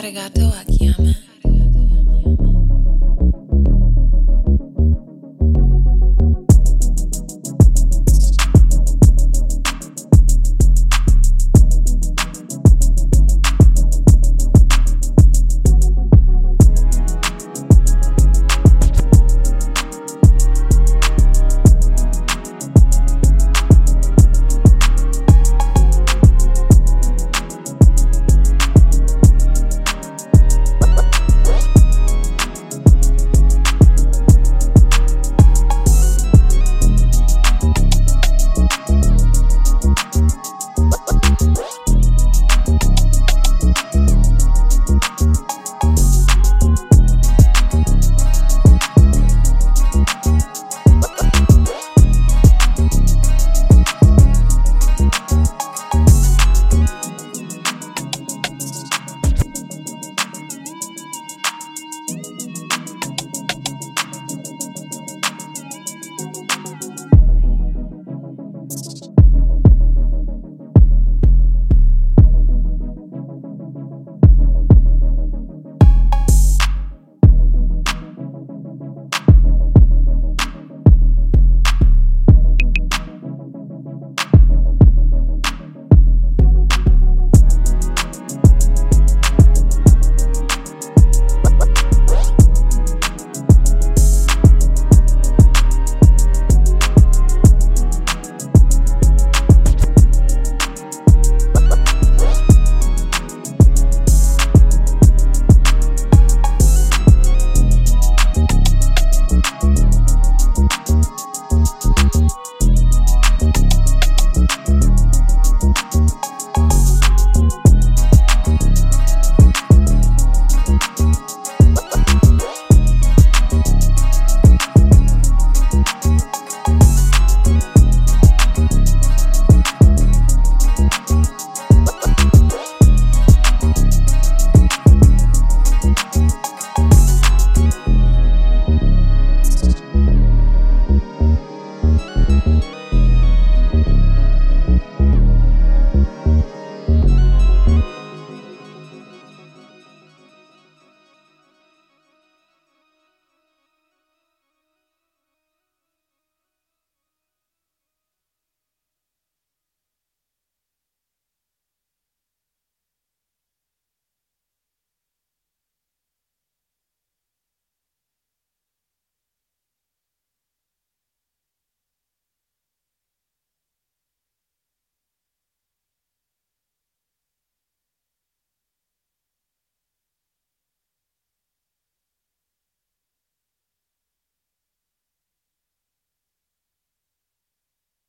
arigato, I